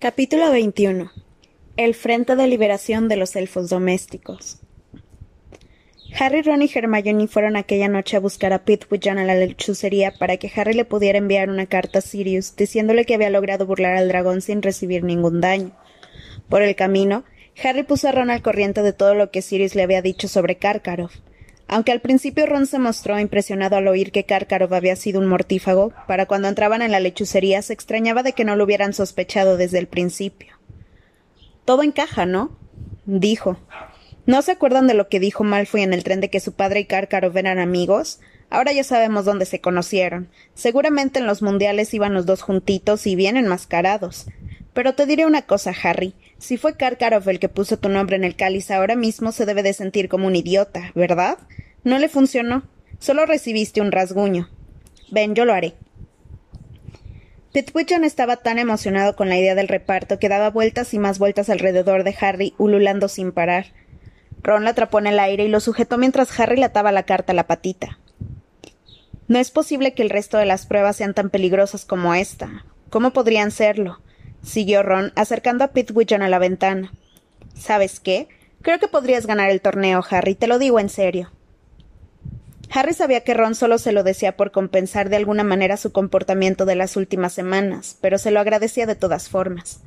Capítulo 21 El Frente de Liberación de los Elfos Domésticos Harry, Ron y Hermione fueron aquella noche a buscar a Pithwichan a la lechucería para que Harry le pudiera enviar una carta a Sirius diciéndole que había logrado burlar al dragón sin recibir ningún daño. Por el camino, Harry puso a Ron al corriente de todo lo que Sirius le había dicho sobre Karkaroff. Aunque al principio Ron se mostró impresionado al oír que Karkaroff había sido un mortífago, para cuando entraban en la lechucería se extrañaba de que no lo hubieran sospechado desde el principio. Todo encaja, ¿no? dijo. ¿No se acuerdan de lo que dijo Malfoy en el tren de que su padre y Karkaroff eran amigos? Ahora ya sabemos dónde se conocieron. Seguramente en los mundiales iban los dos juntitos y bien enmascarados. Pero te diré una cosa, Harry. Si fue Karkaroff el que puso tu nombre en el cáliz ahora mismo se debe de sentir como un idiota, ¿verdad? No le funcionó. Solo recibiste un rasguño. Ven, yo lo haré. Pitwichan estaba tan emocionado con la idea del reparto que daba vueltas y más vueltas alrededor de Harry, ululando sin parar. Ron la atrapó en el aire y lo sujetó mientras Harry le ataba la carta a la patita. No es posible que el resto de las pruebas sean tan peligrosas como esta. ¿Cómo podrían serlo? siguió Ron, acercando a Pitwichan a la ventana. ¿Sabes qué? Creo que podrías ganar el torneo, Harry, te lo digo en serio. Harry sabía que Ron solo se lo decía por compensar de alguna manera su comportamiento de las últimas semanas, pero se lo agradecía de todas formas.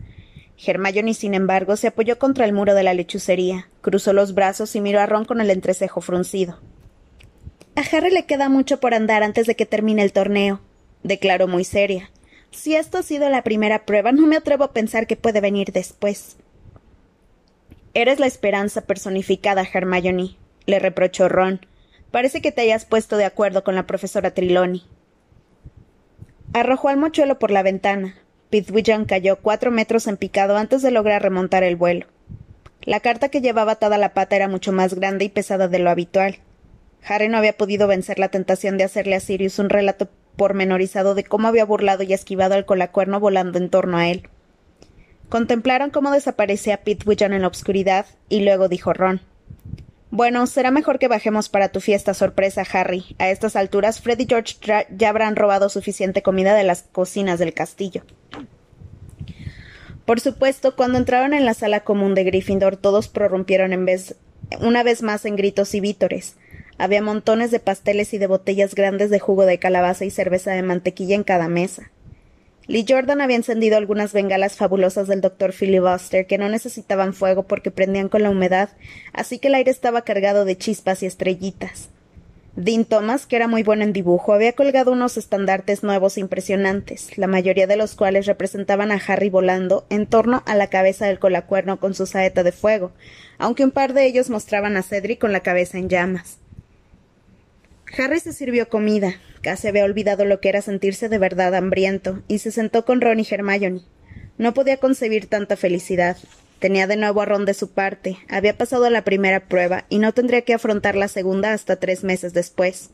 Hermione, sin embargo, se apoyó contra el muro de la lechucería, cruzó los brazos y miró a Ron con el entrecejo fruncido. A Harry le queda mucho por andar antes de que termine el torneo, declaró muy seria. Si esto ha sido la primera prueba, no me atrevo a pensar que puede venir después. Eres la esperanza personificada, Hermione, le reprochó Ron. Parece que te hayas puesto de acuerdo con la profesora Triloni. Arrojó al mochuelo por la ventana. Pithwichan cayó cuatro metros en picado antes de lograr remontar el vuelo. La carta que llevaba atada la pata era mucho más grande y pesada de lo habitual. Harry no había podido vencer la tentación de hacerle a Sirius un relato pormenorizado de cómo había burlado y esquivado al colacuerno volando en torno a él. Contemplaron cómo desaparecía Pitwichan en la oscuridad, y luego dijo Ron. Bueno, será mejor que bajemos para tu fiesta sorpresa, Harry. A estas alturas, Fred y George ya habrán robado suficiente comida de las cocinas del castillo. Por supuesto, cuando entraron en la sala común de Gryffindor, todos prorrumpieron en vez, una vez más en gritos y vítores. Había montones de pasteles y de botellas grandes de jugo de calabaza y cerveza de mantequilla en cada mesa. Lee Jordan había encendido algunas bengalas fabulosas del doctor Filibuster que no necesitaban fuego porque prendían con la humedad, así que el aire estaba cargado de chispas y estrellitas. Dean Thomas, que era muy bueno en dibujo, había colgado unos estandartes nuevos impresionantes, la mayoría de los cuales representaban a Harry volando en torno a la cabeza del colacuerno con su saeta de fuego, aunque un par de ellos mostraban a Cedric con la cabeza en llamas. Harry se sirvió comida, casi había olvidado lo que era sentirse de verdad hambriento, y se sentó con Ron y Hermione. No podía concebir tanta felicidad. Tenía de nuevo a Ron de su parte, había pasado la primera prueba, y no tendría que afrontar la segunda hasta tres meses después.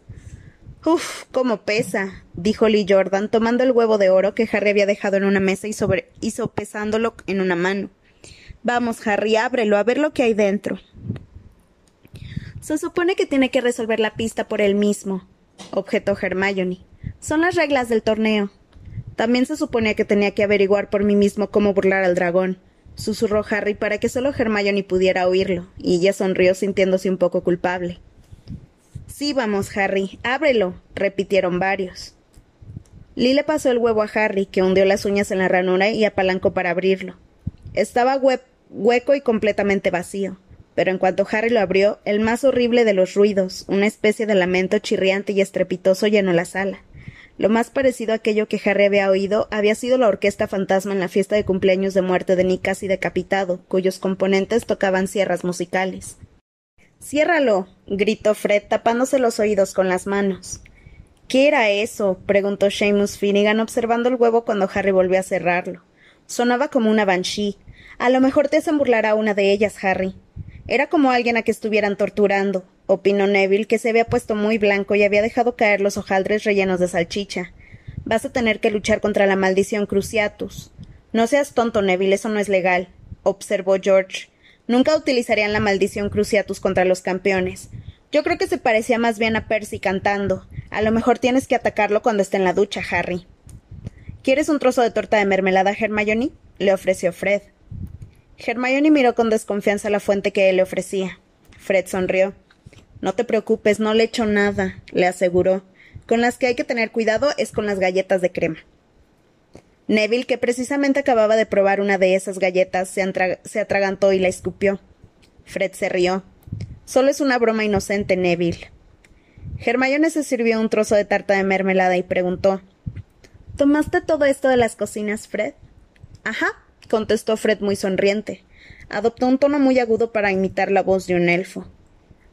Uf, cómo pesa, dijo Lee Jordan, tomando el huevo de oro que Harry había dejado en una mesa y, sobre y sopesándolo en una mano. Vamos, Harry, ábrelo, a ver lo que hay dentro. Se supone que tiene que resolver la pista por él mismo, objetó Hermione. Son las reglas del torneo. También se suponía que tenía que averiguar por mí mismo cómo burlar al dragón, susurró Harry para que solo Hermione pudiera oírlo, y ella sonrió sintiéndose un poco culpable. Sí, vamos, Harry, ábrelo, repitieron varios. Lee le pasó el huevo a Harry, que hundió las uñas en la ranura y apalancó para abrirlo. Estaba hueco y completamente vacío pero en cuanto Harry lo abrió, el más horrible de los ruidos, una especie de lamento chirriante y estrepitoso llenó la sala. Lo más parecido a aquello que Harry había oído había sido la orquesta fantasma en la fiesta de cumpleaños de muerte de Nick casi decapitado, cuyos componentes tocaban sierras musicales. Ciérralo. gritó Fred, tapándose los oídos con las manos. ¿Qué era eso? preguntó Seamus Finnegan, observando el huevo cuando Harry volvió a cerrarlo. Sonaba como una banshee. A lo mejor te hacen burlar a una de ellas, Harry. Era como alguien a que estuvieran torturando, opinó Neville, que se había puesto muy blanco y había dejado caer los hojaldres rellenos de salchicha. Vas a tener que luchar contra la maldición Cruciatus. No seas tonto, Neville, eso no es legal, observó George. Nunca utilizarían la maldición Cruciatus contra los campeones. Yo creo que se parecía más bien a Percy cantando. A lo mejor tienes que atacarlo cuando esté en la ducha, Harry. ¿Quieres un trozo de torta de mermelada, Hermione? le ofreció Fred. Hermione miró con desconfianza la fuente que él le ofrecía. Fred sonrió. No te preocupes, no le echo nada, le aseguró. Con las que hay que tener cuidado es con las galletas de crema. Neville, que precisamente acababa de probar una de esas galletas, se, atragantó y la escupió. Fred se rió. Solo es una broma inocente, Neville. Hermione se sirvió un trozo de tarta de mermelada y preguntó ¿Tomaste todo esto de las cocinas, Fred? Ajá, contestó Fred muy sonriente. Adoptó un tono muy agudo para imitar la voz de un elfo.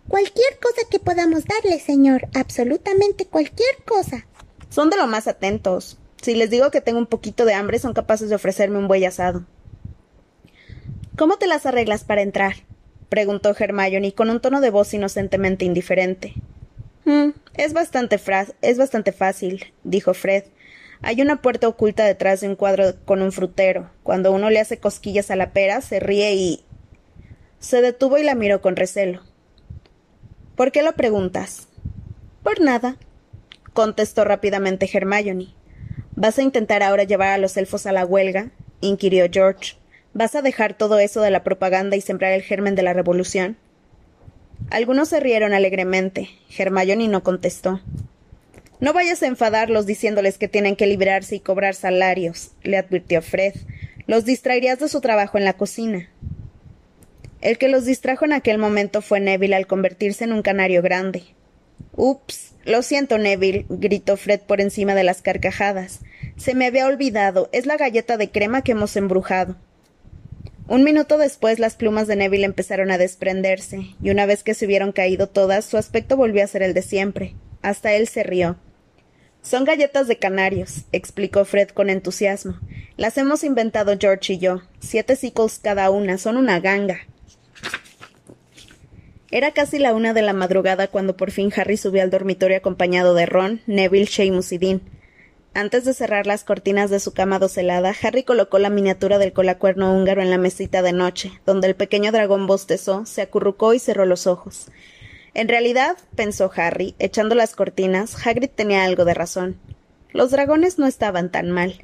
Cualquier cosa que podamos darle, señor. Absolutamente cualquier cosa. Son de lo más atentos. Si les digo que tengo un poquito de hambre, son capaces de ofrecerme un buey asado. ¿Cómo te las arreglas para entrar? preguntó Hermione con un tono de voz inocentemente indiferente. Mm, es bastante es bastante fácil, dijo Fred. Hay una puerta oculta detrás de un cuadro con un frutero. Cuando uno le hace cosquillas a la pera, se ríe y. Se detuvo y la miró con recelo. ¿Por qué lo preguntas? Por nada, contestó rápidamente Hermione. ¿Vas a intentar ahora llevar a los elfos a la huelga? inquirió George. ¿Vas a dejar todo eso de la propaganda y sembrar el germen de la revolución? Algunos se rieron alegremente. Hermione no contestó. No vayas a enfadarlos diciéndoles que tienen que librarse y cobrar salarios, le advirtió Fred. Los distraerías de su trabajo en la cocina. El que los distrajo en aquel momento fue Neville al convertirse en un canario grande. Ups. Lo siento, Neville, gritó Fred por encima de las carcajadas. Se me había olvidado. Es la galleta de crema que hemos embrujado. Un minuto después las plumas de Neville empezaron a desprenderse, y una vez que se hubieron caído todas, su aspecto volvió a ser el de siempre. Hasta él se rió. Son galletas de canarios, explicó Fred con entusiasmo. Las hemos inventado George y yo. Siete sickles cada una, son una ganga. Era casi la una de la madrugada cuando por fin Harry subió al dormitorio acompañado de Ron, Neville, Seamus y Dean. Antes de cerrar las cortinas de su cama docelada, Harry colocó la miniatura del colacuerno húngaro en la mesita de noche, donde el pequeño dragón bostezó, se acurrucó y cerró los ojos. En realidad, pensó Harry, echando las cortinas, Hagrid tenía algo de razón. Los dragones no estaban tan mal.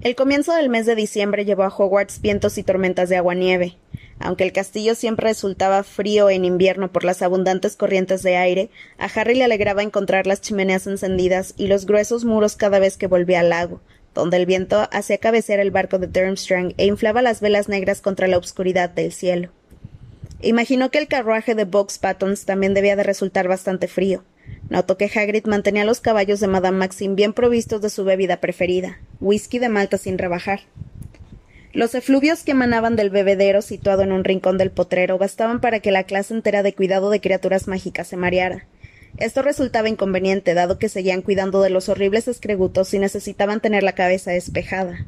El comienzo del mes de diciembre llevó a Hogwarts vientos y tormentas de agua-nieve. Aunque el castillo siempre resultaba frío en invierno por las abundantes corrientes de aire, a Harry le alegraba encontrar las chimeneas encendidas y los gruesos muros cada vez que volvía al lago, donde el viento hacía cabecear el barco de Durmstrang e inflaba las velas negras contra la obscuridad del cielo. Imaginó que el carruaje de Box Pattons también debía de resultar bastante frío. Notó que Hagrid mantenía los caballos de Madame Maxim bien provistos de su bebida preferida, whisky de malta sin rebajar. Los efluvios que emanaban del bebedero situado en un rincón del potrero bastaban para que la clase entera de cuidado de criaturas mágicas se mareara. Esto resultaba inconveniente, dado que seguían cuidando de los horribles escregutos y necesitaban tener la cabeza despejada.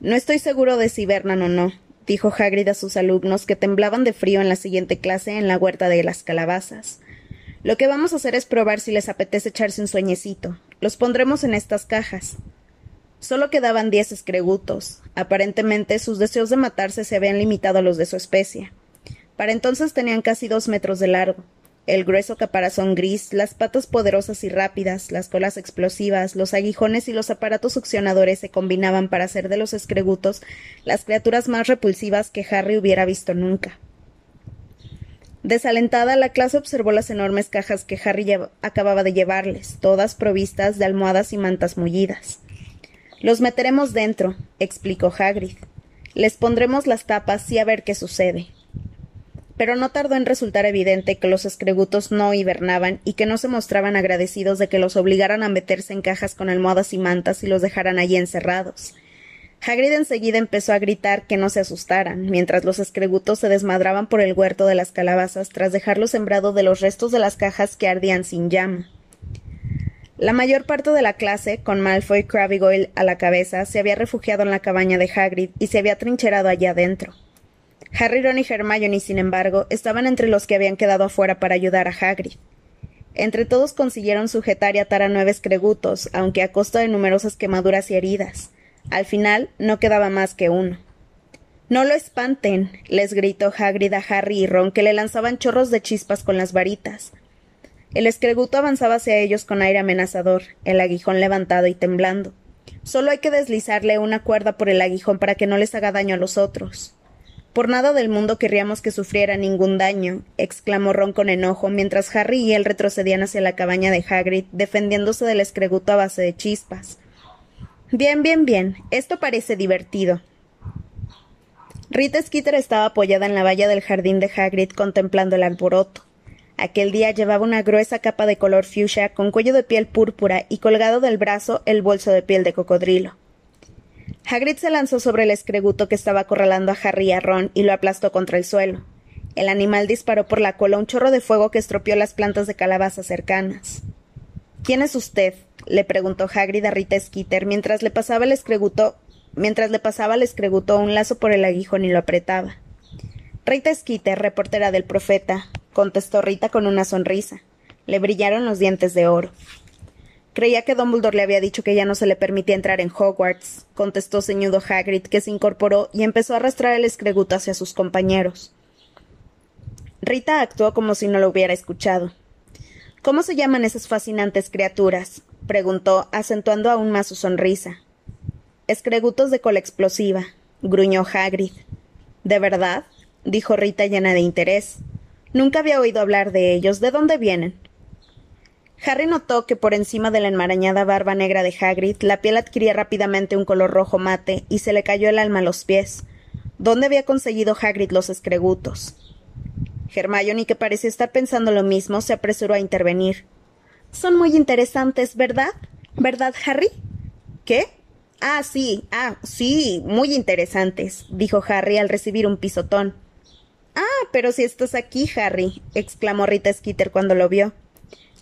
No estoy seguro de si hibernan o no, dijo Hagrid a sus alumnos, que temblaban de frío en la siguiente clase en la huerta de las calabazas. Lo que vamos a hacer es probar si les apetece echarse un sueñecito. Los pondremos en estas cajas. Solo quedaban diez escregutos. Aparentemente sus deseos de matarse se habían limitado a los de su especie. Para entonces tenían casi dos metros de largo. El grueso caparazón gris, las patas poderosas y rápidas, las colas explosivas, los aguijones y los aparatos succionadores se combinaban para hacer de los escregutos las criaturas más repulsivas que Harry hubiera visto nunca. Desalentada, la clase observó las enormes cajas que Harry acababa de llevarles, todas provistas de almohadas y mantas mullidas. Los meteremos dentro, explicó Hagrid. Les pondremos las tapas y a ver qué sucede. Pero no tardó en resultar evidente que los escregutos no hibernaban y que no se mostraban agradecidos de que los obligaran a meterse en cajas con almohadas y mantas y los dejaran allí encerrados. Hagrid enseguida empezó a gritar que no se asustaran, mientras los escregutos se desmadraban por el huerto de las calabazas tras dejarlo sembrado de los restos de las cajas que ardían sin llama. La mayor parte de la clase, con Malfoy Crabbe a la cabeza, se había refugiado en la cabaña de Hagrid y se había trincherado allá adentro. Harry, Ron y Hermione, sin embargo, estaban entre los que habían quedado afuera para ayudar a Hagrid. Entre todos consiguieron sujetar y atar a nueve escregutos, aunque a costa de numerosas quemaduras y heridas. Al final no quedaba más que uno. No lo espanten, les gritó Hagrid a Harry y Ron, que le lanzaban chorros de chispas con las varitas. El escreguto avanzaba hacia ellos con aire amenazador, el aguijón levantado y temblando. Solo hay que deslizarle una cuerda por el aguijón para que no les haga daño a los otros. Por nada del mundo querríamos que sufriera ningún daño, exclamó Ron con enojo, mientras Harry y él retrocedían hacia la cabaña de Hagrid, defendiéndose del escreguto a base de chispas. Bien, bien, bien. Esto parece divertido. Rita Skeeter estaba apoyada en la valla del jardín de Hagrid contemplando el alboroto. Aquel día llevaba una gruesa capa de color fuchsia con cuello de piel púrpura y colgado del brazo el bolso de piel de cocodrilo. Hagrid se lanzó sobre el escreguto que estaba acorralando a Harry y a Ron y lo aplastó contra el suelo. El animal disparó por la cola un chorro de fuego que estropeó las plantas de calabaza cercanas. ¿Quién es usted? le preguntó Hagrid a Rita Skeeter mientras le pasaba el escreguto mientras le pasaba el escreguto un lazo por el aguijón y lo apretaba. Rita Skeeter, reportera del profeta, contestó Rita con una sonrisa. Le brillaron los dientes de oro. Creía que Dumbledore le había dicho que ya no se le permitía entrar en Hogwarts, contestó ceñudo Hagrid, que se incorporó y empezó a arrastrar el escreguto hacia sus compañeros. Rita actuó como si no lo hubiera escuchado. ¿Cómo se llaman esas fascinantes criaturas? preguntó, acentuando aún más su sonrisa. Escregutos de cola explosiva, gruñó Hagrid. ¿De verdad? dijo Rita llena de interés. Nunca había oído hablar de ellos. ¿De dónde vienen? Harry notó que por encima de la enmarañada barba negra de Hagrid la piel adquiría rápidamente un color rojo mate y se le cayó el alma a los pies. ¿Dónde había conseguido Hagrid los escregutos? Hermione, que parecía estar pensando lo mismo, se apresuró a intervenir. Son muy interesantes, ¿verdad? ¿Verdad, Harry? ¿Qué? Ah, sí, ah, sí, muy interesantes, dijo Harry al recibir un pisotón. Ah, pero si estás aquí, Harry, exclamó Rita Skeeter cuando lo vio.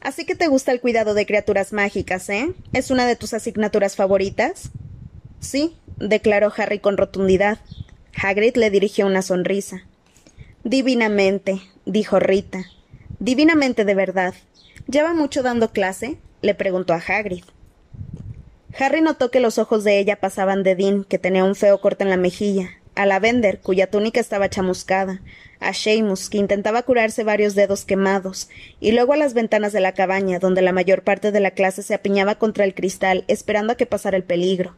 Así que te gusta el cuidado de criaturas mágicas, ¿eh? ¿Es una de tus asignaturas favoritas? Sí, declaró Harry con rotundidad. Hagrid le dirigió una sonrisa. Divinamente, dijo Rita. Divinamente de verdad. ¿Lleva mucho dando clase? le preguntó a Hagrid. Harry notó que los ojos de ella pasaban de Dean, que tenía un feo corte en la mejilla, a Lavender, cuya túnica estaba chamuscada, a Seamus, que intentaba curarse varios dedos quemados, y luego a las ventanas de la cabaña, donde la mayor parte de la clase se apiñaba contra el cristal, esperando a que pasara el peligro.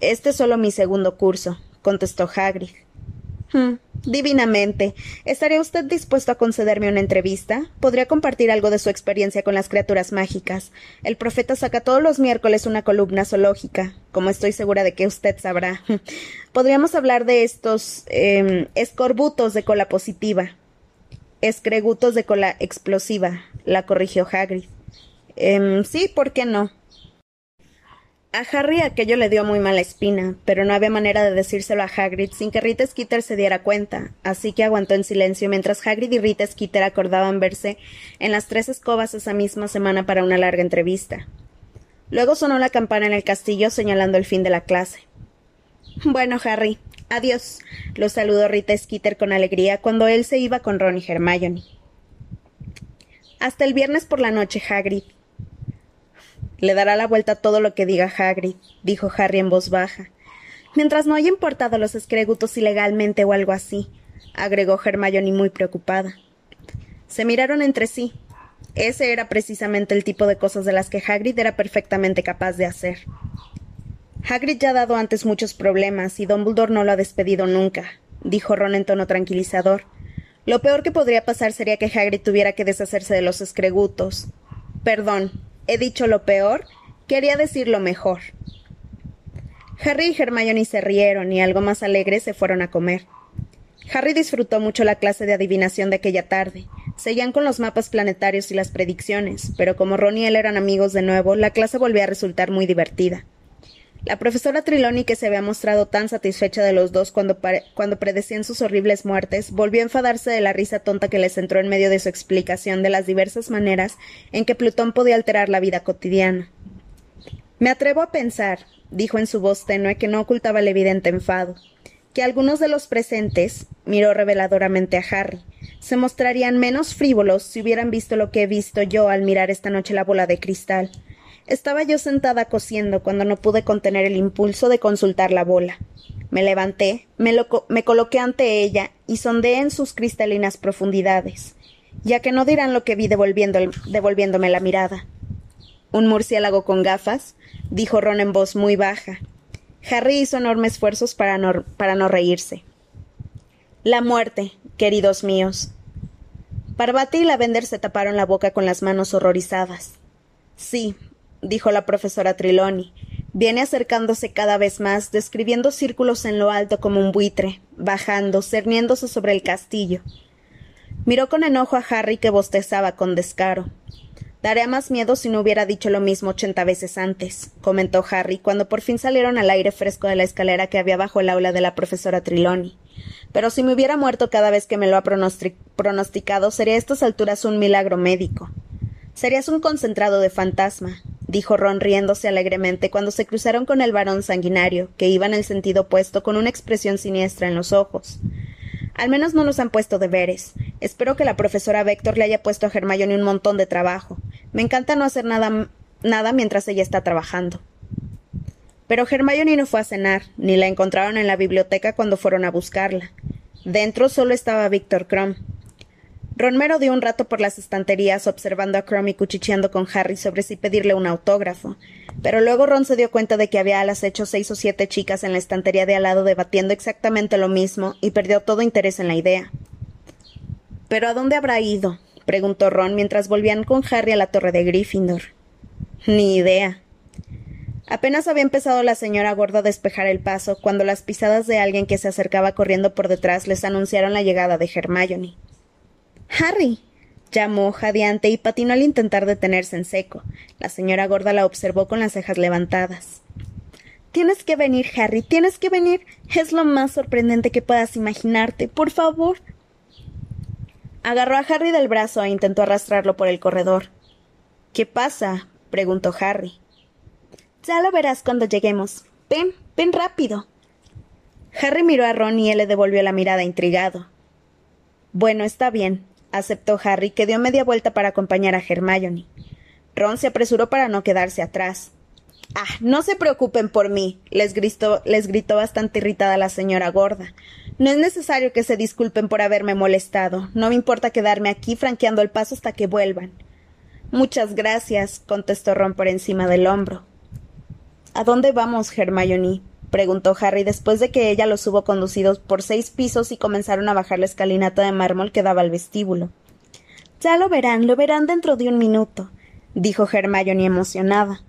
Este es solo mi segundo curso, contestó Hagrid. Divinamente. ¿Estaría usted dispuesto a concederme una entrevista? Podría compartir algo de su experiencia con las criaturas mágicas. El profeta saca todos los miércoles una columna zoológica, como estoy segura de que usted sabrá. Podríamos hablar de estos eh, escorbutos de cola positiva. Escregutos de cola explosiva, la corrigió Hagrid. Eh, sí, ¿por qué no? A Harry aquello le dio muy mala espina, pero no había manera de decírselo a Hagrid sin que Rita Skeeter se diera cuenta, así que aguantó en silencio mientras Hagrid y Rita Skeeter acordaban verse en las tres escobas esa misma semana para una larga entrevista. Luego sonó la campana en el castillo señalando el fin de la clase. Bueno, Harry, adiós, lo saludó Rita Skeeter con alegría cuando él se iba con Ron y Hermione. Hasta el viernes por la noche, Hagrid, le dará la vuelta todo lo que diga Hagrid, dijo Harry en voz baja. Mientras no haya importado los escregutos ilegalmente o algo así, agregó Hermione muy preocupada. Se miraron entre sí. Ese era precisamente el tipo de cosas de las que Hagrid era perfectamente capaz de hacer. Hagrid ya ha dado antes muchos problemas y Dumbledore no lo ha despedido nunca, dijo Ron en tono tranquilizador. Lo peor que podría pasar sería que Hagrid tuviera que deshacerse de los escregutos. Perdón, ¿He dicho lo peor? Quería decir lo mejor. Harry y Hermione se rieron y algo más alegres se fueron a comer. Harry disfrutó mucho la clase de adivinación de aquella tarde. Seguían con los mapas planetarios y las predicciones, pero como Ron y él eran amigos de nuevo, la clase volvía a resultar muy divertida. La profesora Triloni, que se había mostrado tan satisfecha de los dos cuando, cuando predecían sus horribles muertes, volvió a enfadarse de la risa tonta que les entró en medio de su explicación de las diversas maneras en que Plutón podía alterar la vida cotidiana. Me atrevo a pensar, dijo en su voz tenue que no ocultaba el evidente enfado, que algunos de los presentes, miró reveladoramente a Harry, se mostrarían menos frívolos si hubieran visto lo que he visto yo al mirar esta noche la bola de cristal, estaba yo sentada cosiendo cuando no pude contener el impulso de consultar la bola. Me levanté, me, me coloqué ante ella y sondeé en sus cristalinas profundidades, ya que no dirán lo que vi devolviéndome la mirada. ¿Un murciélago con gafas? dijo Ron en voz muy baja. Harry hizo enormes esfuerzos para no, para no reírse. La muerte, queridos míos. Parvati y Lavender se taparon la boca con las manos horrorizadas. Sí, dijo la profesora Triloni. Viene acercándose cada vez más, describiendo círculos en lo alto como un buitre, bajando, cerniéndose sobre el castillo. Miró con enojo a Harry que bostezaba con descaro. Daría más miedo si no hubiera dicho lo mismo ochenta veces antes, comentó Harry cuando por fin salieron al aire fresco de la escalera que había bajo el aula de la profesora Triloni. Pero si me hubiera muerto cada vez que me lo ha pronosticado, sería a estas alturas un milagro médico. Serías un concentrado de fantasma, dijo Ron riéndose alegremente cuando se cruzaron con el varón sanguinario, que iba en el sentido opuesto con una expresión siniestra en los ojos. Al menos no nos han puesto deberes. Espero que la profesora Vector le haya puesto a Hermione un montón de trabajo. Me encanta no hacer nada, nada mientras ella está trabajando. Pero Hermione no fue a cenar, ni la encontraron en la biblioteca cuando fueron a buscarla. Dentro solo estaba Víctor Crumb. Ronmero dio un rato por las estanterías observando a Crumb y cuchicheando con Harry sobre si pedirle un autógrafo, pero luego Ron se dio cuenta de que había a las hecho seis o siete chicas en la estantería de al lado debatiendo exactamente lo mismo y perdió todo interés en la idea. ¿Pero a dónde habrá ido? preguntó Ron mientras volvían con Harry a la torre de Gryffindor. Ni idea. Apenas había empezado la señora gorda a despejar el paso cuando las pisadas de alguien que se acercaba corriendo por detrás les anunciaron la llegada de Hermione. Harry. llamó jadeante y patinó al intentar detenerse en seco. La señora gorda la observó con las cejas levantadas. Tienes que venir, Harry, tienes que venir. Es lo más sorprendente que puedas imaginarte. Por favor. Agarró a Harry del brazo e intentó arrastrarlo por el corredor. ¿Qué pasa? preguntó Harry. Ya lo verás cuando lleguemos. Ven, ven rápido. Harry miró a Ron y él le devolvió la mirada intrigado. Bueno, está bien, aceptó Harry, que dio media vuelta para acompañar a Hermione. Ron se apresuró para no quedarse atrás. Ah, no se preocupen por mí, les gritó, les gritó bastante irritada la señora gorda. No es necesario que se disculpen por haberme molestado. No me importa quedarme aquí franqueando el paso hasta que vuelvan. Muchas gracias, contestó Ron por encima del hombro. ¿A dónde vamos, Hermione? Preguntó Harry después de que ella los hubo conducidos por seis pisos y comenzaron a bajar la escalinata de mármol que daba al vestíbulo. Ya lo verán, lo verán dentro de un minuto, dijo Hermione emocionada.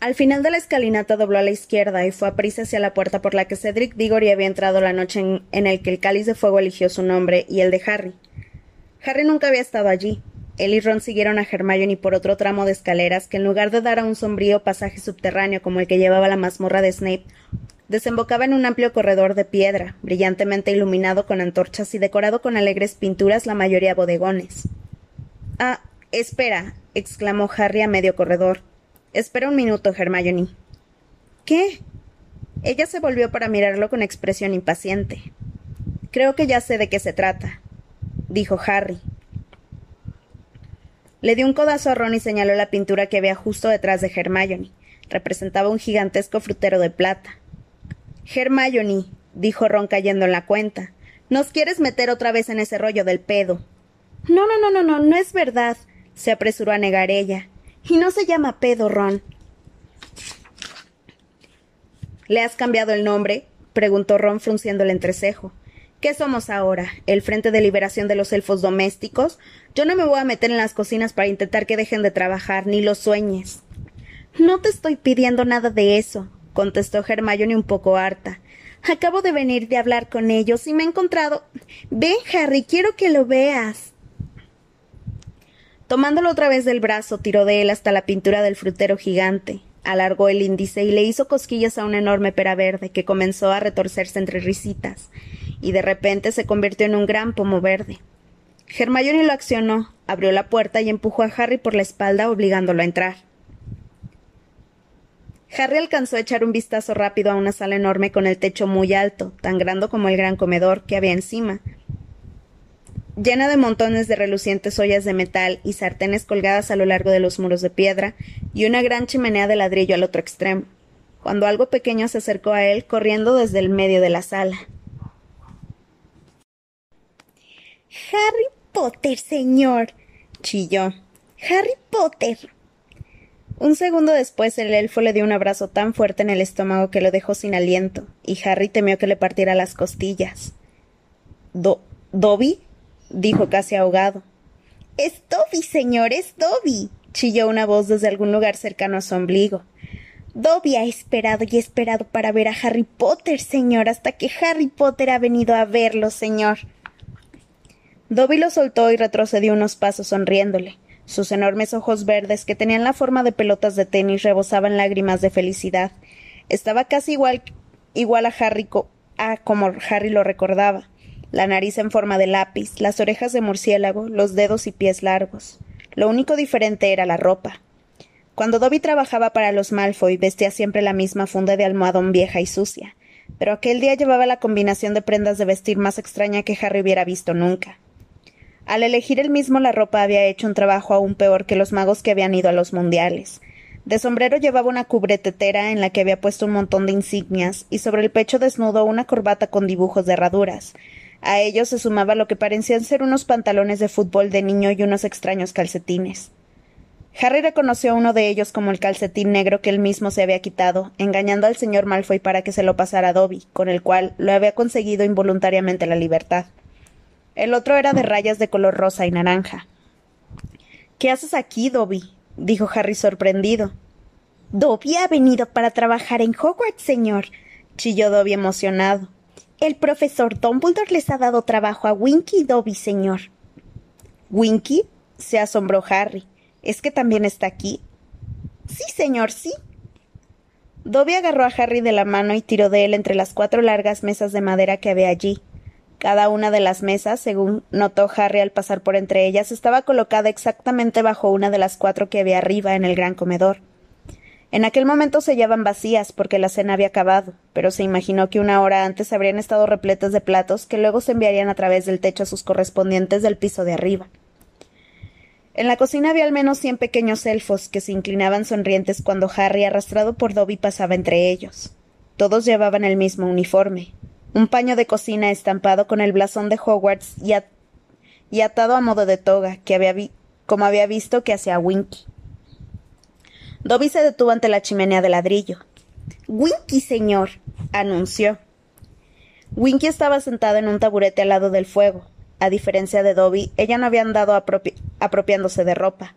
Al final de la escalinata dobló a la izquierda y fue a prisa hacia la puerta por la que Cedric Diggory había entrado la noche en, en que el cáliz de fuego eligió su nombre y el de Harry. Harry nunca había estado allí, él y Ron siguieron a Hermione por otro tramo de escaleras que en lugar de dar a un sombrío pasaje subterráneo como el que llevaba la mazmorra de Snape, desembocaba en un amplio corredor de piedra, brillantemente iluminado con antorchas y decorado con alegres pinturas, la mayoría bodegones. Ah, espera, exclamó Harry a medio corredor. Espera un minuto, Hermione. ¿Qué? Ella se volvió para mirarlo con expresión impaciente. Creo que ya sé de qué se trata, dijo Harry. Le dio un codazo a Ron y señaló la pintura que había justo detrás de Hermione. Representaba un gigantesco frutero de plata. Hermione, dijo Ron cayendo en la cuenta, ¿nos quieres meter otra vez en ese rollo del pedo? No, no, no, no, no, no es verdad, se apresuró a negar ella. Y no se llama pedo, Ron. ¿Le has cambiado el nombre? preguntó Ron frunciendo el entrecejo. ¿Qué somos ahora? ¿El Frente de Liberación de los Elfos Domésticos? Yo no me voy a meter en las cocinas para intentar que dejen de trabajar, ni lo sueñes. No te estoy pidiendo nada de eso, contestó Hermione un poco harta. Acabo de venir de hablar con ellos y me he encontrado. Ven, Harry, quiero que lo veas. Tomándolo otra vez del brazo, tiró de él hasta la pintura del frutero gigante. Alargó el índice y le hizo cosquillas a una enorme pera verde que comenzó a retorcerse entre risitas y de repente se convirtió en un gran pomo verde. Hermione lo accionó, abrió la puerta y empujó a Harry por la espalda obligándolo a entrar. Harry alcanzó a echar un vistazo rápido a una sala enorme con el techo muy alto, tan grande como el gran comedor que había encima, llena de montones de relucientes ollas de metal y sartenes colgadas a lo largo de los muros de piedra, y una gran chimenea de ladrillo al otro extremo, cuando algo pequeño se acercó a él corriendo desde el medio de la sala. Harry Potter, señor. chilló. Harry Potter. Un segundo después el elfo le dio un abrazo tan fuerte en el estómago que lo dejó sin aliento, y Harry temió que le partiera las costillas. ¿Do ¿Dobby? dijo casi ahogado. Es Dobby, señor, es Dobby. chilló una voz desde algún lugar cercano a su ombligo. Dobby ha esperado y esperado para ver a Harry Potter, señor, hasta que Harry Potter ha venido a verlo, señor. Dobby lo soltó y retrocedió unos pasos sonriéndole. Sus enormes ojos verdes, que tenían la forma de pelotas de tenis, rebosaban lágrimas de felicidad. Estaba casi igual, igual a Harry a como Harry lo recordaba. La nariz en forma de lápiz, las orejas de murciélago, los dedos y pies largos. Lo único diferente era la ropa. Cuando Dobby trabajaba para los Malfoy vestía siempre la misma funda de almohadón vieja y sucia, pero aquel día llevaba la combinación de prendas de vestir más extraña que Harry hubiera visto nunca. Al elegir él mismo la ropa había hecho un trabajo aún peor que los magos que habían ido a los mundiales. De sombrero llevaba una cubretetera en la que había puesto un montón de insignias y sobre el pecho desnudo una corbata con dibujos de herraduras. A ello se sumaba lo que parecían ser unos pantalones de fútbol de niño y unos extraños calcetines. Harry reconoció a uno de ellos como el calcetín negro que él mismo se había quitado, engañando al señor Malfoy para que se lo pasara a Dobby, con el cual lo había conseguido involuntariamente la libertad. El otro era de rayas de color rosa y naranja. ¿Qué haces aquí, Dobby? dijo Harry sorprendido. Dobby ha venido para trabajar en Hogwarts, señor, chilló Dobby emocionado. El profesor Dumbledore les ha dado trabajo a Winky y Dobby, señor. ¿Winky? se asombró Harry. ¿Es que también está aquí? Sí, señor, sí. Dobby agarró a Harry de la mano y tiró de él entre las cuatro largas mesas de madera que había allí. Cada una de las mesas, según notó Harry al pasar por entre ellas, estaba colocada exactamente bajo una de las cuatro que había arriba en el gran comedor. En aquel momento se hallaban vacías porque la cena había acabado, pero se imaginó que una hora antes habrían estado repletas de platos que luego se enviarían a través del techo a sus correspondientes del piso de arriba. En la cocina había al menos cien pequeños elfos que se inclinaban sonrientes cuando Harry, arrastrado por Dobby, pasaba entre ellos. Todos llevaban el mismo uniforme, un paño de cocina estampado con el blasón de Hogwarts y, atado a modo de toga, que había como había visto que hacía Winky. Dobby se detuvo ante la chimenea de ladrillo. Winky, señor, anunció. Winky estaba sentada en un taburete al lado del fuego, a diferencia de Dobby, ella no había andado apropiándose de ropa.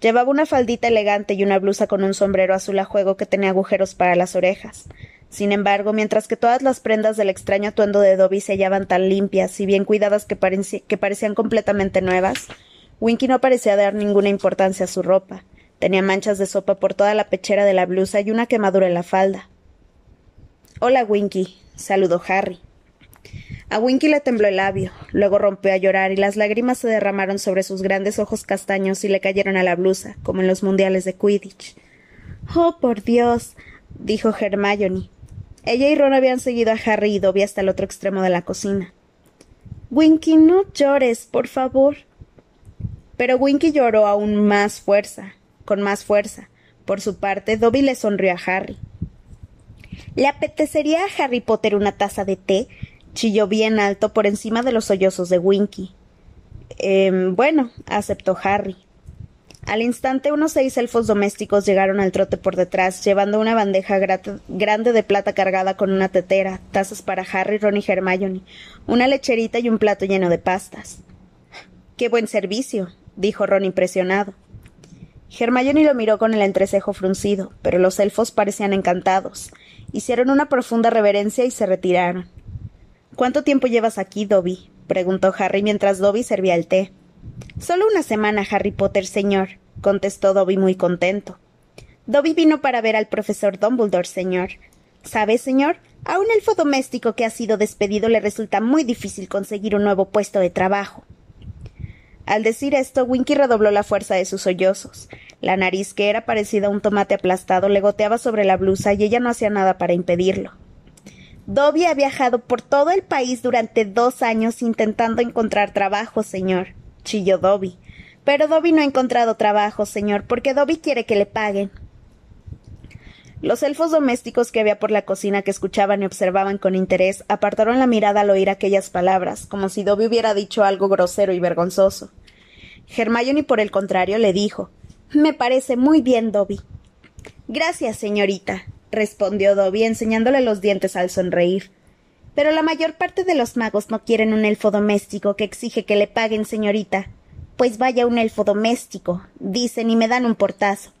Llevaba una faldita elegante y una blusa con un sombrero azul a juego que tenía agujeros para las orejas. Sin embargo, mientras que todas las prendas del extraño atuendo de Dobby se hallaban tan limpias y bien cuidadas que, parecían completamente nuevas, Winky no parecía dar ninguna importancia a su ropa. Tenía manchas de sopa por toda la pechera de la blusa y una quemadura en la falda. Hola, Winky, saludó Harry. A Winky le tembló el labio, luego rompió a llorar y las lágrimas se derramaron sobre sus grandes ojos castaños y le cayeron a la blusa, como en los mundiales de Quidditch. Oh, por Dios, dijo Hermione. Ella y Ron habían seguido a Harry y Dobby hasta el otro extremo de la cocina. Winky, no llores, por favor. Pero Winky lloró aún más fuerza, con más fuerza. Por su parte, Dobby le sonrió a Harry. ¿Le apetecería a Harry Potter una taza de té? chilló bien alto por encima de los sollozos de Winky. Eh, bueno, aceptó Harry. Al instante unos seis elfos domésticos llegaron al trote por detrás, llevando una bandeja grande de plata cargada con una tetera, tazas para Harry, Ron y Hermione, una lecherita y un plato lleno de pastas. Qué buen servicio, dijo Ron impresionado. Hermione lo miró con el entrecejo fruncido, pero los elfos parecían encantados. Hicieron una profunda reverencia y se retiraron. ¿Cuánto tiempo llevas aquí, Dobby? preguntó Harry mientras Dobby servía el té. Solo una semana, Harry Potter, señor, contestó Dobby muy contento. Dobby vino para ver al profesor Dumbledore, señor. ¿Sabe, señor? A un elfo doméstico que ha sido despedido le resulta muy difícil conseguir un nuevo puesto de trabajo. Al decir esto, Winky redobló la fuerza de sus sollozos. La nariz, que era parecida a un tomate aplastado, le goteaba sobre la blusa y ella no hacía nada para impedirlo. Dobby ha viajado por todo el país durante dos años intentando encontrar trabajo, señor, chilló Dobby. Pero Dobby no ha encontrado trabajo, señor, porque Dobby quiere que le paguen. Los elfos domésticos que había por la cocina que escuchaban y observaban con interés apartaron la mirada al oír aquellas palabras, como si Dobby hubiera dicho algo grosero y vergonzoso. Hermione, por el contrario, le dijo Me parece muy bien, Dobby. Gracias, señorita, respondió Dobby, enseñándole los dientes al sonreír. Pero la mayor parte de los magos no quieren un elfo doméstico que exige que le paguen, señorita. Pues vaya un elfo doméstico, dicen y me dan un portazo.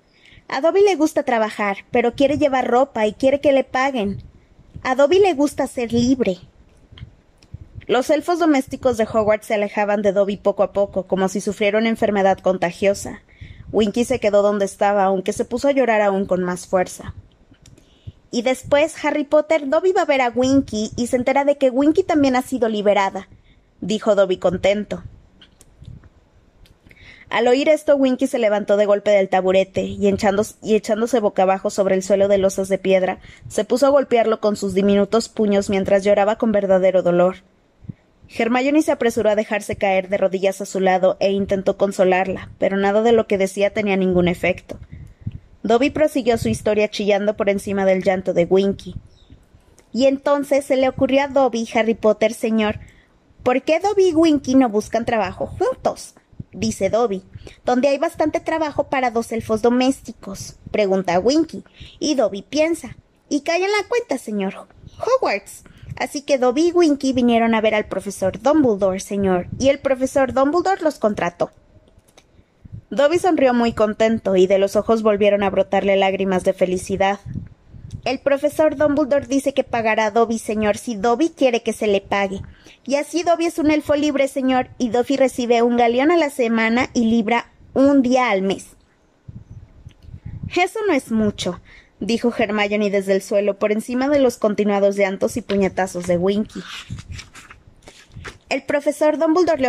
A Dobby le gusta trabajar, pero quiere llevar ropa y quiere que le paguen. A Dobby le gusta ser libre. Los elfos domésticos de Hogwarts se alejaban de Dobby poco a poco, como si sufriera una enfermedad contagiosa. Winky se quedó donde estaba, aunque se puso a llorar aún con más fuerza. Y después Harry Potter, Dobby va a ver a Winky y se entera de que Winky también ha sido liberada, dijo Dobby contento. Al oír esto, Winky se levantó de golpe del taburete y, y, echándose boca abajo sobre el suelo de losas de piedra, se puso a golpearlo con sus diminutos puños mientras lloraba con verdadero dolor. Hermione se apresuró a dejarse caer de rodillas a su lado e intentó consolarla, pero nada de lo que decía tenía ningún efecto. Dobby prosiguió su historia chillando por encima del llanto de Winky. Y entonces se le ocurrió a Dobby, Harry Potter, señor, ¿por qué Dobby y Winky no buscan trabajo juntos? dice Dobby. ¿Dónde hay bastante trabajo para dos elfos domésticos? pregunta Winky. Y Dobby piensa. Y cae en la cuenta, señor. Hogwarts. Así que Dobby y Winky vinieron a ver al profesor Dumbledore, señor, y el profesor Dumbledore los contrató. Dobby sonrió muy contento y de los ojos volvieron a brotarle lágrimas de felicidad. El profesor Dumbledore dice que pagará a Dobby, señor, si Dobby quiere que se le pague. Y así Dobby es un elfo libre, señor, y Dobby recibe un galeón a la semana y libra un día al mes. Eso no es mucho, dijo Hermione desde el suelo, por encima de los continuados llantos y puñetazos de Winky. El profesor Dumbledore le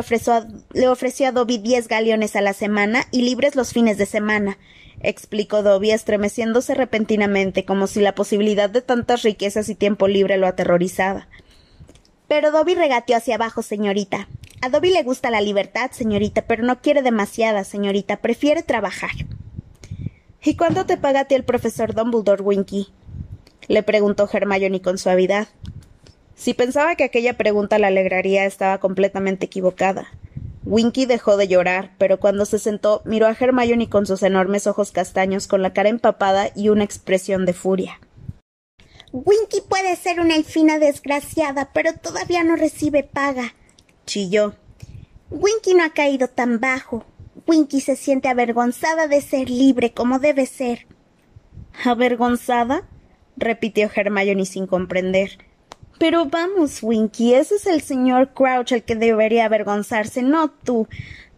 ofreció a, Dobby diez galeones a la semana y libres los fines de semana, explicó Dobby, estremeciéndose repentinamente, como si la posibilidad de tantas riquezas y tiempo libre lo aterrorizaba. Pero Dobby regateó hacia abajo, señorita. A Dobby le gusta la libertad, señorita, pero no quiere demasiada, señorita. Prefiere trabajar. ¿Y cuánto te paga a ti el profesor Dumbledore, Winky? le preguntó Hermione con suavidad. Si pensaba que aquella pregunta la alegraría, estaba completamente equivocada. Winky dejó de llorar, pero cuando se sentó miró a Hermione con sus enormes ojos castaños, con la cara empapada y una expresión de furia. Winky puede ser una elfina desgraciada, pero todavía no recibe paga, chilló. Winky no ha caído tan bajo. Winky se siente avergonzada de ser libre como debe ser. ¿Avergonzada? repitió Hermione sin comprender. Pero vamos, Winky, ese es el señor Crouch el que debería avergonzarse, no tú.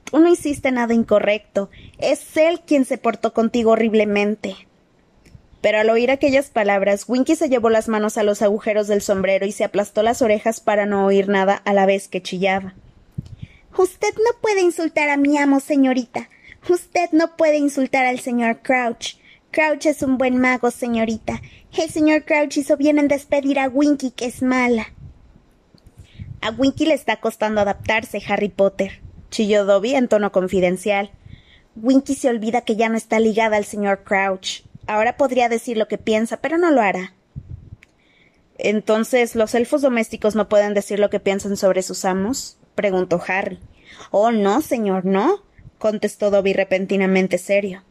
Tú no hiciste nada incorrecto. Es él quien se portó contigo horriblemente. Pero al oír aquellas palabras, Winky se llevó las manos a los agujeros del sombrero y se aplastó las orejas para no oír nada a la vez que chillaba. Usted no puede insultar a mi amo, señorita. Usted no puede insultar al señor Crouch. Crouch es un buen mago, señorita. El señor Crouch hizo bien en despedir a Winky, que es mala. A Winky le está costando adaptarse, Harry Potter, chilló Dobby en tono confidencial. Winky se olvida que ya no está ligada al señor Crouch. Ahora podría decir lo que piensa, pero no lo hará. Entonces, ¿los elfos domésticos no pueden decir lo que piensan sobre sus amos? preguntó Harry. Oh, no, señor, no, contestó Dobby repentinamente serio.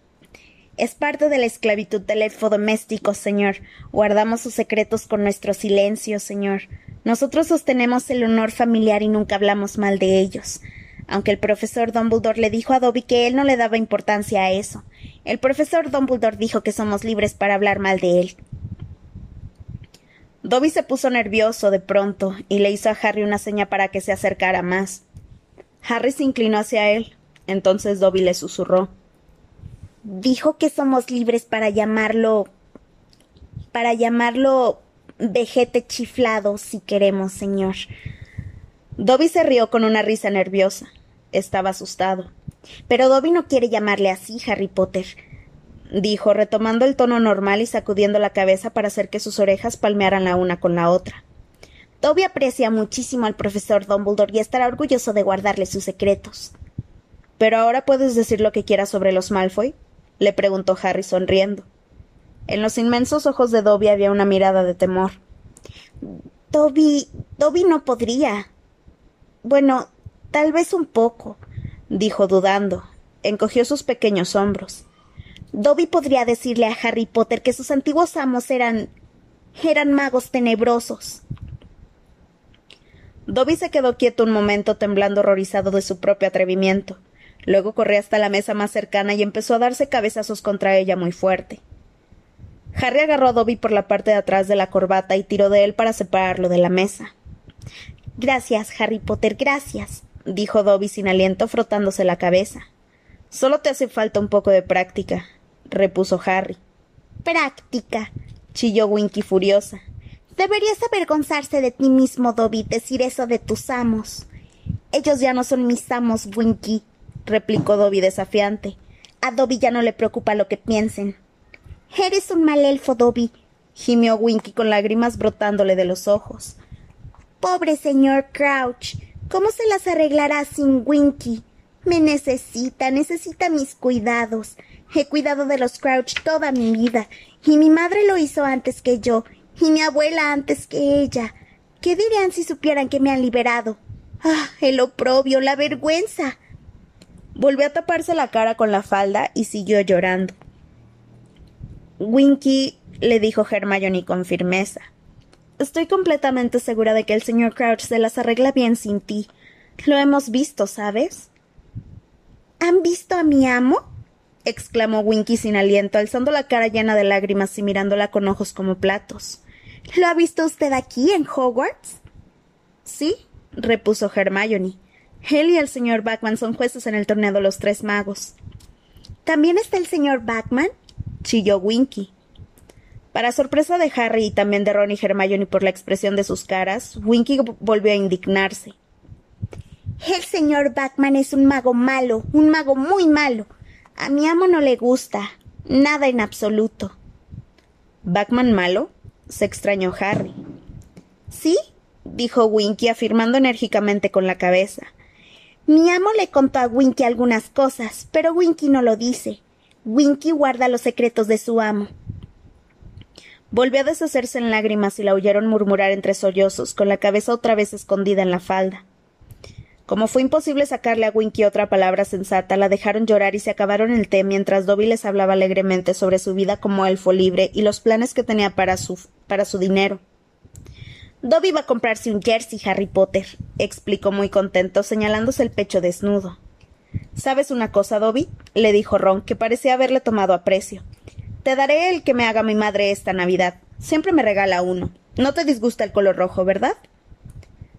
Es parte de la esclavitud del elfo doméstico, señor. Guardamos sus secretos con nuestro silencio, señor. Nosotros sostenemos el honor familiar y nunca hablamos mal de ellos. Aunque el profesor Dumbledore le dijo a Dobby que él no le daba importancia a eso. El profesor Dumbledore dijo que somos libres para hablar mal de él. Dobby se puso nervioso de pronto y le hizo a Harry una seña para que se acercara más. Harry se inclinó hacia él. Entonces Dobby le susurró dijo que somos libres para llamarlo para llamarlo vejete chiflado si queremos, señor. Dobby se rió con una risa nerviosa. Estaba asustado. Pero Dobby no quiere llamarle así, Harry Potter, dijo, retomando el tono normal y sacudiendo la cabeza para hacer que sus orejas palmearan la una con la otra. Dobby aprecia muchísimo al profesor Dumbledore y estará orgulloso de guardarle sus secretos. Pero ahora puedes decir lo que quieras sobre los Malfoy, le preguntó Harry sonriendo. En los inmensos ojos de Dobby había una mirada de temor. Dobby. Dobby no podría. Bueno, tal vez un poco. dijo dudando. Encogió sus pequeños hombros. Dobby podría decirle a Harry Potter que sus antiguos amos eran. eran magos tenebrosos. Dobby se quedó quieto un momento, temblando horrorizado de su propio atrevimiento. Luego corrió hasta la mesa más cercana y empezó a darse cabezazos contra ella muy fuerte. Harry agarró a Dobby por la parte de atrás de la corbata y tiró de él para separarlo de la mesa. Gracias, Harry Potter, gracias, dijo Dobby sin aliento, frotándose la cabeza. Solo te hace falta un poco de práctica, repuso Harry. Práctica, chilló Winky furiosa. Deberías avergonzarse de ti mismo, Dobby, decir eso de tus amos. Ellos ya no son mis amos, Winky, replicó Dobby desafiante. A Dobby ya no le preocupa lo que piensen. Eres un mal elfo, Dobby, gimió Winky con lágrimas brotándole de los ojos. Pobre señor Crouch, ¿cómo se las arreglará sin Winky? Me necesita, necesita mis cuidados. He cuidado de los Crouch toda mi vida, y mi madre lo hizo antes que yo, y mi abuela antes que ella. ¿Qué dirían si supieran que me han liberado? Ah, el oprobio, la vergüenza. Volvió a taparse la cara con la falda y siguió llorando. Winky, le dijo Hermione con firmeza. Estoy completamente segura de que el señor Crouch se las arregla bien sin ti. Lo hemos visto, ¿sabes? ¿Han visto a mi amo? exclamó Winky sin aliento, alzando la cara llena de lágrimas y mirándola con ojos como platos. ¿Lo ha visto usted aquí en Hogwarts? Sí, repuso Hermione. Él y el señor Backman son jueces en el torneo de los tres magos. ¿También está el señor Backman? chilló Winky. Para sorpresa de Harry y también de Ron y Hermione por la expresión de sus caras, Winky volvió a indignarse. El señor Backman es un mago malo, un mago muy malo. A mi amo no le gusta. Nada en absoluto. ¿Backman malo? se extrañó Harry. Sí, dijo Winky afirmando enérgicamente con la cabeza. Mi amo le contó a Winky algunas cosas, pero Winky no lo dice. Winky guarda los secretos de su amo. Volvió a deshacerse en lágrimas y la oyeron murmurar entre sollozos, con la cabeza otra vez escondida en la falda. Como fue imposible sacarle a Winky otra palabra sensata, la dejaron llorar y se acabaron el té mientras Dobby les hablaba alegremente sobre su vida como elfo libre y los planes que tenía para su, para su dinero. Dobby va a comprarse un jersey, Harry Potter, explicó muy contento, señalándose el pecho desnudo. ¿Sabes una cosa, Dobby? le dijo Ron, que parecía haberle tomado aprecio. Te daré el que me haga mi madre esta Navidad. Siempre me regala uno. No te disgusta el color rojo, ¿verdad?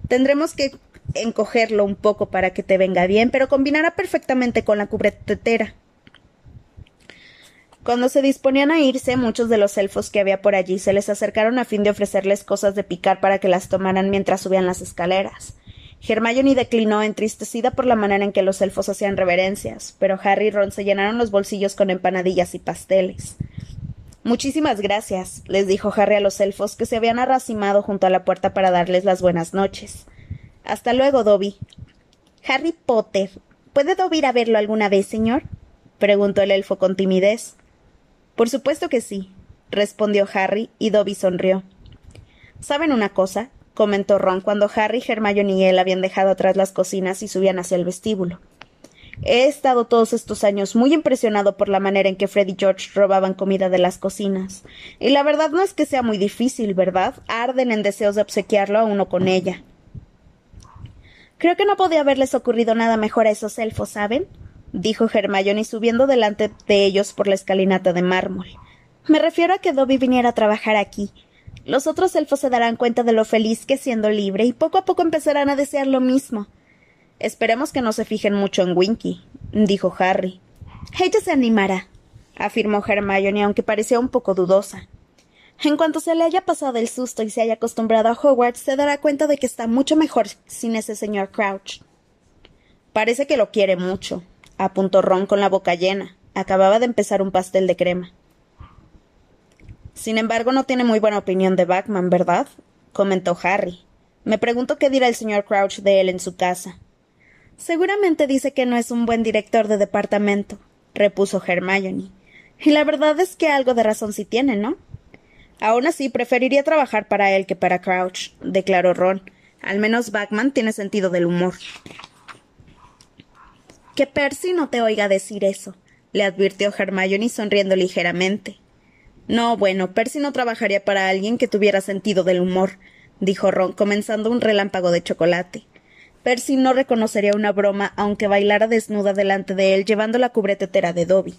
Tendremos que encogerlo un poco para que te venga bien, pero combinará perfectamente con la cubretetera. Cuando se disponían a irse, muchos de los elfos que había por allí se les acercaron a fin de ofrecerles cosas de picar para que las tomaran mientras subían las escaleras. Hermione declinó, entristecida por la manera en que los elfos hacían reverencias, pero Harry y Ron se llenaron los bolsillos con empanadillas y pasteles. Muchísimas gracias, les dijo Harry a los elfos que se habían arracimado junto a la puerta para darles las buenas noches. Hasta luego, Dobby. Harry Potter. ¿Puede Dobby ir a verlo alguna vez, señor? preguntó el elfo con timidez. Por supuesto que sí, respondió Harry, y Dobby sonrió. ¿Saben una cosa? comentó Ron cuando Harry, Hermione y él habían dejado atrás las cocinas y subían hacia el vestíbulo. He estado todos estos años muy impresionado por la manera en que Fred y George robaban comida de las cocinas. Y la verdad no es que sea muy difícil, ¿verdad? Arden en deseos de obsequiarlo a uno con ella. Creo que no podía haberles ocurrido nada mejor a esos elfos, ¿saben? Dijo Hermione subiendo delante de ellos por la escalinata de mármol. Me refiero a que Dobby viniera a trabajar aquí. Los otros elfos se darán cuenta de lo feliz que siendo libre y poco a poco empezarán a desear lo mismo. Esperemos que no se fijen mucho en Winky, dijo Harry. Ella se animará, afirmó Hermione, aunque parecía un poco dudosa. En cuanto se le haya pasado el susto y se haya acostumbrado a Hogwarts, se dará cuenta de que está mucho mejor sin ese señor Crouch. Parece que lo quiere mucho, apuntó Ron con la boca llena. Acababa de empezar un pastel de crema. Sin embargo, no tiene muy buena opinión de Backman, ¿verdad? comentó Harry. Me pregunto qué dirá el señor Crouch de él en su casa. Seguramente dice que no es un buen director de departamento, repuso Hermione. Y la verdad es que algo de razón sí tiene, ¿no? Aún así, preferiría trabajar para él que para Crouch, declaró Ron. Al menos Backman tiene sentido del humor. Que Percy no te oiga decir eso, le advirtió Hermione sonriendo ligeramente. No, bueno, Percy no trabajaría para alguien que tuviera sentido del humor, dijo Ron, comenzando un relámpago de chocolate. Percy no reconocería una broma aunque bailara desnuda delante de él llevando la cubretetera de Dobby.